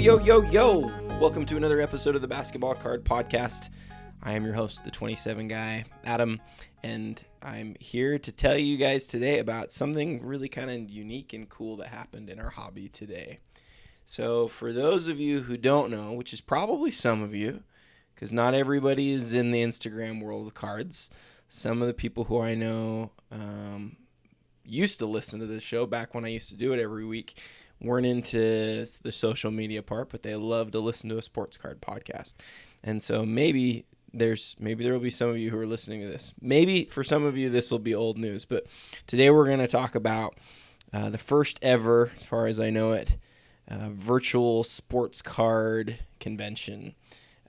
yo, yo, yo! Welcome to another episode of the Basketball Card Podcast. I am your host, the 27 guy, Adam, and I'm here to tell you guys today about something really kind of unique and cool that happened in our hobby today. So, for those of you who don't know, which is probably some of you, because not everybody is in the Instagram world of cards, some of the people who I know um, used to listen to this show back when I used to do it every week weren't into the social media part, but they love to listen to a sports card podcast. And so maybe there's maybe there will be some of you who are listening to this. Maybe for some of you this will be old news, but today we're going to talk about uh, the first ever, as far as I know it, uh, virtual sports card convention.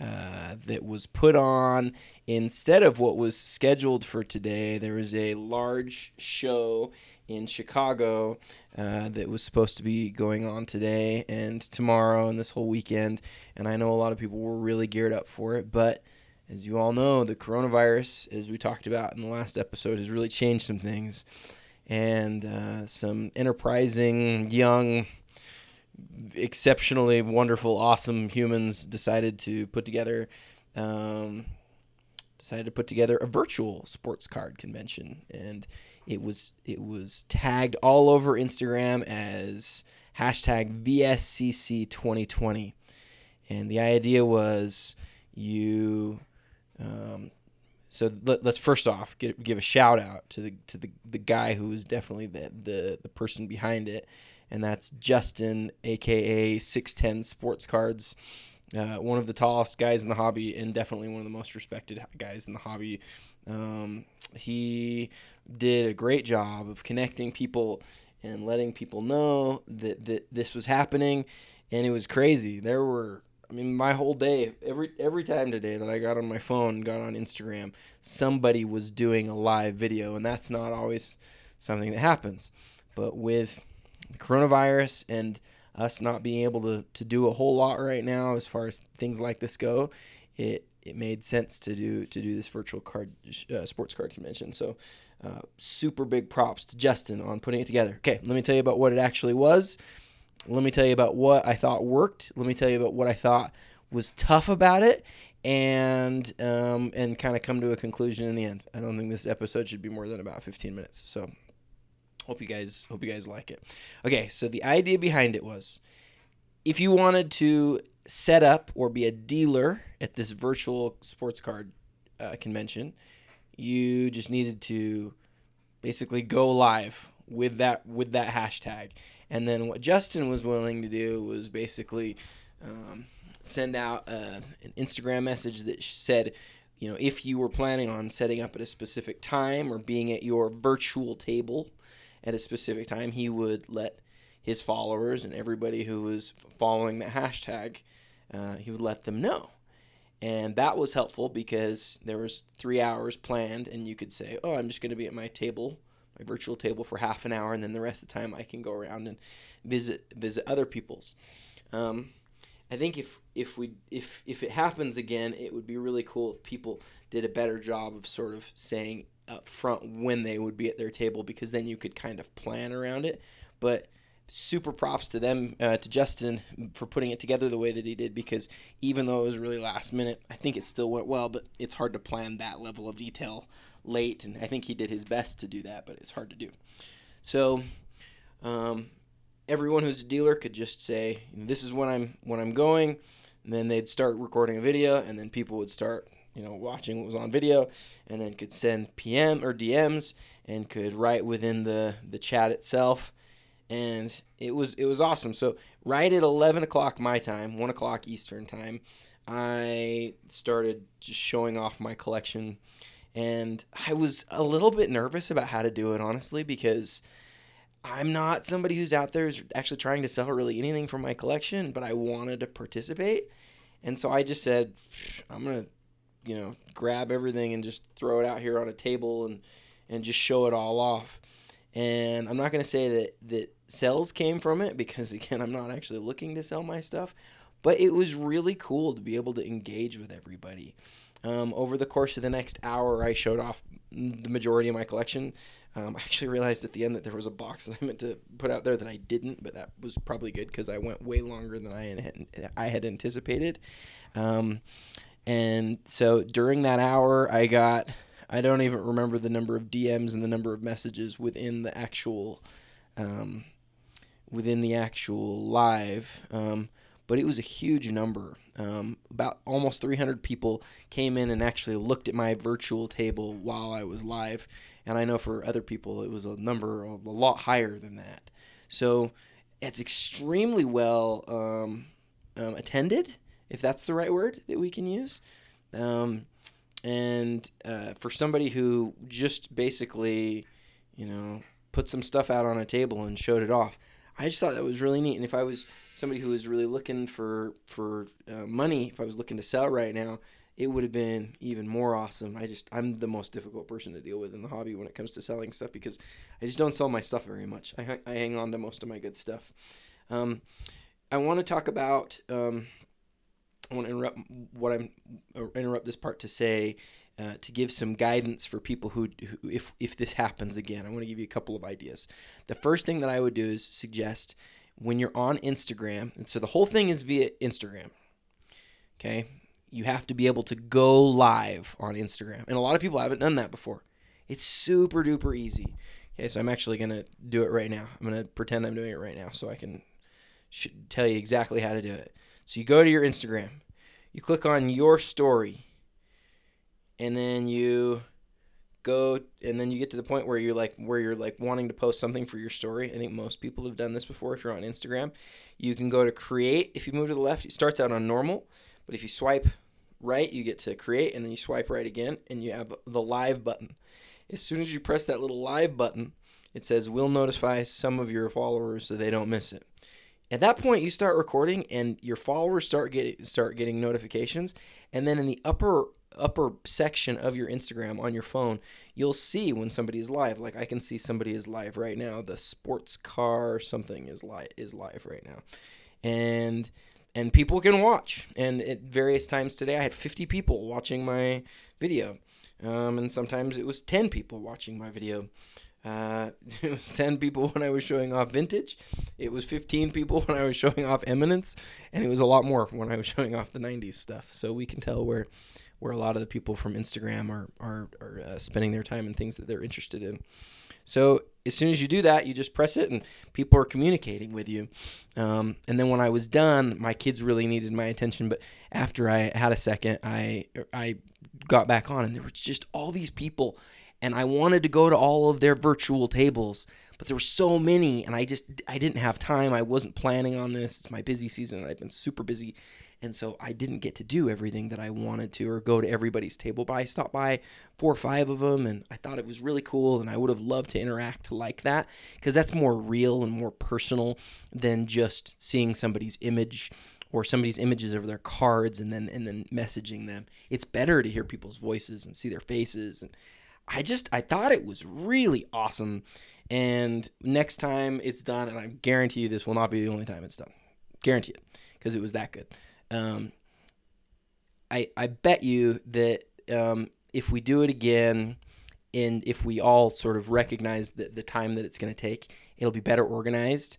Uh, that was put on instead of what was scheduled for today. There was a large show in Chicago uh, that was supposed to be going on today and tomorrow and this whole weekend. And I know a lot of people were really geared up for it. But as you all know, the coronavirus, as we talked about in the last episode, has really changed some things. And uh, some enterprising, young, exceptionally wonderful, awesome humans decided to put together. Um, decided to put together a virtual sports card convention and it was it was tagged all over Instagram as hashtag VSCC 2020, and the idea was you. Um, so let, us first off give, give a shout out to the to the, the guy who was definitely the, the the person behind it, and that's Justin, aka Six Ten Sports Cards. Uh, one of the tallest guys in the hobby and definitely one of the most respected guys in the hobby. Um, he did a great job of connecting people and letting people know that, that this was happening. And it was crazy. There were i mean my whole day every every time today that i got on my phone got on instagram somebody was doing a live video. And that's not always something that happens. But with the coronavirus and us not being able to, to do a whole lot right now as far as things like this go it it made sense to do to do this virtual card uh, sports card convention so uh, super big props to Justin on putting it together. Okay, let me tell you about what it actually was. Let me tell you about what I thought worked. Let me tell you about what I thought was tough about it, and um, and kind of come to a conclusion in the end. I don't think this episode should be more than about 15 minutes. So hope you guys hope you guys like it. Okay, so the idea behind it was if you wanted to set up or be a dealer at this virtual sports card uh, convention you just needed to basically go live with that with that hashtag. And then what Justin was willing to do was basically um, send out uh, an Instagram message that said, you know, if you were planning on setting up at a specific time or being at your virtual table at a specific time, he would let his followers and everybody who was following the hashtag, uh, he would let them know. And that was helpful because there was three hours planned and you could say oh i'm just going to be at my table my virtual table for half an hour and then the rest of the time i can go around and visit visit other people's. Um, i think if if we if if it happens again it would be really cool if people did a better job of sort of saying up front when they would be at their table because then you could kind of plan around it but super props to them, uh, to Justin for putting it together the way that he did. Because even though it was really last minute, I think it still went well. But it's hard to plan that level of detail late, and I think he did his best to do that. But it's hard to do. So, um, everyone who's a dealer could just say, "This is when I'm when I'm going," and then they'd start recording a video, and then people would start. You know, watching what was on video, and then could send PM or DMs, and could write within the the chat itself, and it was it was awesome. So right at eleven o'clock my time, one o'clock Eastern time, I started just showing off my collection, and I was a little bit nervous about how to do it, honestly, because I'm not somebody who's out there who's actually trying to sell really anything from my collection, but I wanted to participate, and so I just said, I'm gonna, you know, grab everything and just throw it out here on a table and and just show it all off. And I'm not gonna say that that sales came from it because again i'm not actually looking to sell my stuff but it was really cool to be able to engage with everybody Um, over the course of the next hour, I showed off the majority of my collection. Um, I actually realized at the end that there was a box that I meant to put out there that I didn't, but that was probably good because I went way longer than I had, I had anticipated. Um, and so during that hour, I got I don't even remember the number of DMs and the number of messages within the actual um, within the actual live. Um, but it was a huge number. Um, about almost 300 people came in and actually looked at my virtual table while I was live. And I know for other people it was a number a lot higher than that. So it's extremely well um, um, attended, if that's the right word that we can use. Um, and uh, for somebody who just basically, you know, put some stuff out on a table and showed it off, I just thought that was really neat. And if I was somebody who was really looking for for uh, money, if I was looking to sell right now, it would have been even more awesome. I just I'm the most difficult person to deal with in the hobby when it comes to selling stuff because I just don't sell my stuff very much. I, I hang on to most of my good stuff. Um, I want to talk about. Um, I want to interrupt what I'm interrupt this part to say uh, to give some guidance for people who, who, if if this happens again. I want to give you a couple of ideas. The first thing that I would do is suggest when you're on Instagram, and so the whole thing is via Instagram. Okay, you have to be able to go live on Instagram, and a lot of people haven't done that before. It's super duper easy. Okay, so I'm actually gonna do it right now. I'm gonna pretend I'm doing it right now, so I can tell you exactly how to do it. So you go to your Instagram, you click on your story, and then you go and then you get to the point where you're like where you're like wanting to post something for your story. I think most people have done this before if you're on Instagram. You can go to create. If you move to the left, it starts out on normal, but if you swipe right, you get to create and then you swipe right again and you have the live button. As soon as you press that little live button, it says we'll notify some of your followers so they don't miss it. At that point, you start recording, and your followers start getting start getting notifications. And then in the upper upper section of your Instagram on your phone, you'll see when somebody is live. Like I can see somebody is live right now. The sports car something is live is live right now, and and people can watch. And at various times today, I had 50 people watching my video, um, and sometimes it was 10 people watching my video. Uh, it was 10 people when I was showing off vintage. It was 15 people when I was showing off eminence, and it was a lot more when I was showing off the 90s stuff. So we can tell where where a lot of the people from Instagram are are, are uh, spending their time and things that they're interested in. So as soon as you do that, you just press it, and people are communicating with you. Um, and then when I was done, my kids really needed my attention. But after I had a second, I I got back on, and there were just all these people and I wanted to go to all of their virtual tables, but there were so many and I just I didn't have time. I wasn't planning on this. It's my busy season and I've been super busy. And so I didn't get to do everything that I wanted to or go to everybody's table. But I stopped by four or five of them and I thought it was really cool and I would have loved to interact like that because that's more real and more personal than just seeing somebody's image or somebody's images of their cards and then and then messaging them. It's better to hear people's voices and see their faces and I just I thought it was really awesome. And next time it's done, and I guarantee you this will not be the only time it's done. Guarantee it, because it was that good. Um, I I bet you that um, if we do it again, and if we all sort of recognize the, the time that it's going to take, it'll be better organized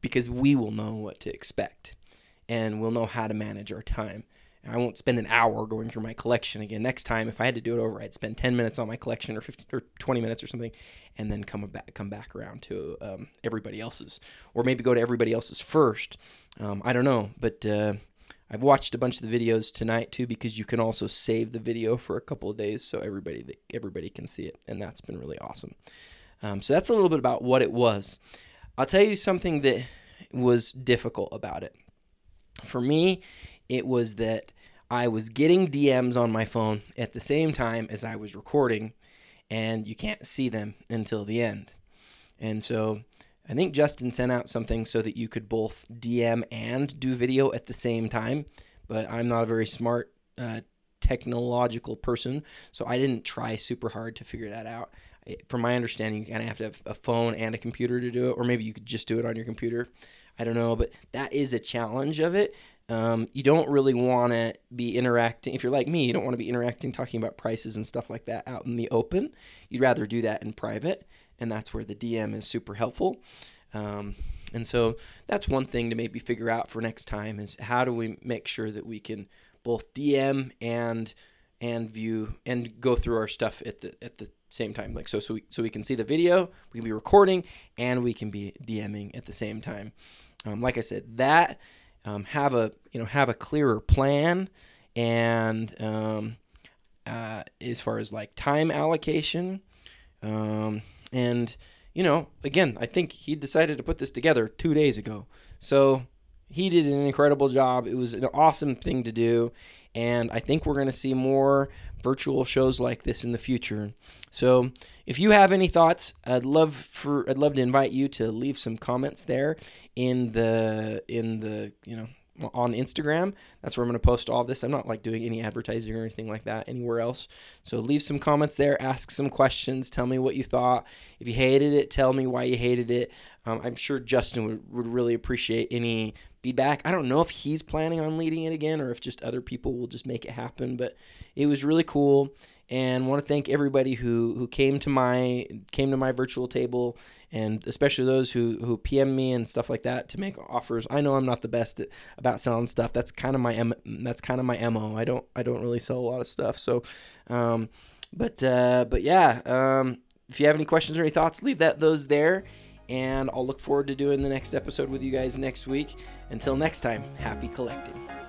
because we will know what to expect and we'll know how to manage our time. I won't spend an hour going through my collection again. Next time, if I had to do it over, I'd spend 10 minutes on my collection or 15 or 20 minutes or something, and then come back come back around to um, everybody else's, or maybe go to everybody else's first. Um, I don't know, but uh, I've watched a bunch of the videos tonight too because you can also save the video for a couple of days so everybody everybody can see it, and that's been really awesome. Um, so that's a little bit about what it was. I'll tell you something that was difficult about it. For me, it was that I was getting DMs on my phone at the same time as I was recording, and you can't see them until the end. And so I think Justin sent out something so that you could both DM and do video at the same time, but I'm not a very smart uh, technological person, so I didn't try super hard to figure that out. From my understanding, you kind of have to have a phone and a computer to do it, or maybe you could just do it on your computer. I don't know, but that is a challenge of it. Um, you don't really want to be interacting. If you're like me, you don't want to be interacting, talking about prices and stuff like that out in the open. You'd rather do that in private, and that's where the DM is super helpful. Um, and so that's one thing to maybe figure out for next time is how do we make sure that we can both DM and and view and go through our stuff at the at the same time like so so we, so we can see the video we can be recording and we can be dming at the same time um, like i said that um, have a you know have a clearer plan and um, uh, as far as like time allocation um, and you know again i think he decided to put this together two days ago. So he did an incredible job it was an awesome thing to do and I think we're going to see more virtual shows like this in the future. So, if you have any thoughts, I'd love for I'd love to invite you to leave some comments there in the in the you know on Instagram. That's where I'm going to post all this. I'm not like doing any advertising or anything like that anywhere else. So leave some comments there, ask some questions, tell me what you thought. If you hated it, tell me why you hated it. Um, I'm sure Justin would, would really appreciate any feedback. I don't know if he's planning on leading it again or if just other people will just make it happen, but it was really cool and want to thank everybody who who came to my came to my virtual table and especially those who who PM me and stuff like that to make offers. I know I'm not the best at, about selling stuff. That's kind of my M, that's kind of my mo. I don't I don't really sell a lot of stuff. So, um, but uh, but yeah, um, if you have any questions or any thoughts, leave that those there. And I'll look forward to doing the next episode with you guys next week. Until next time, happy collecting.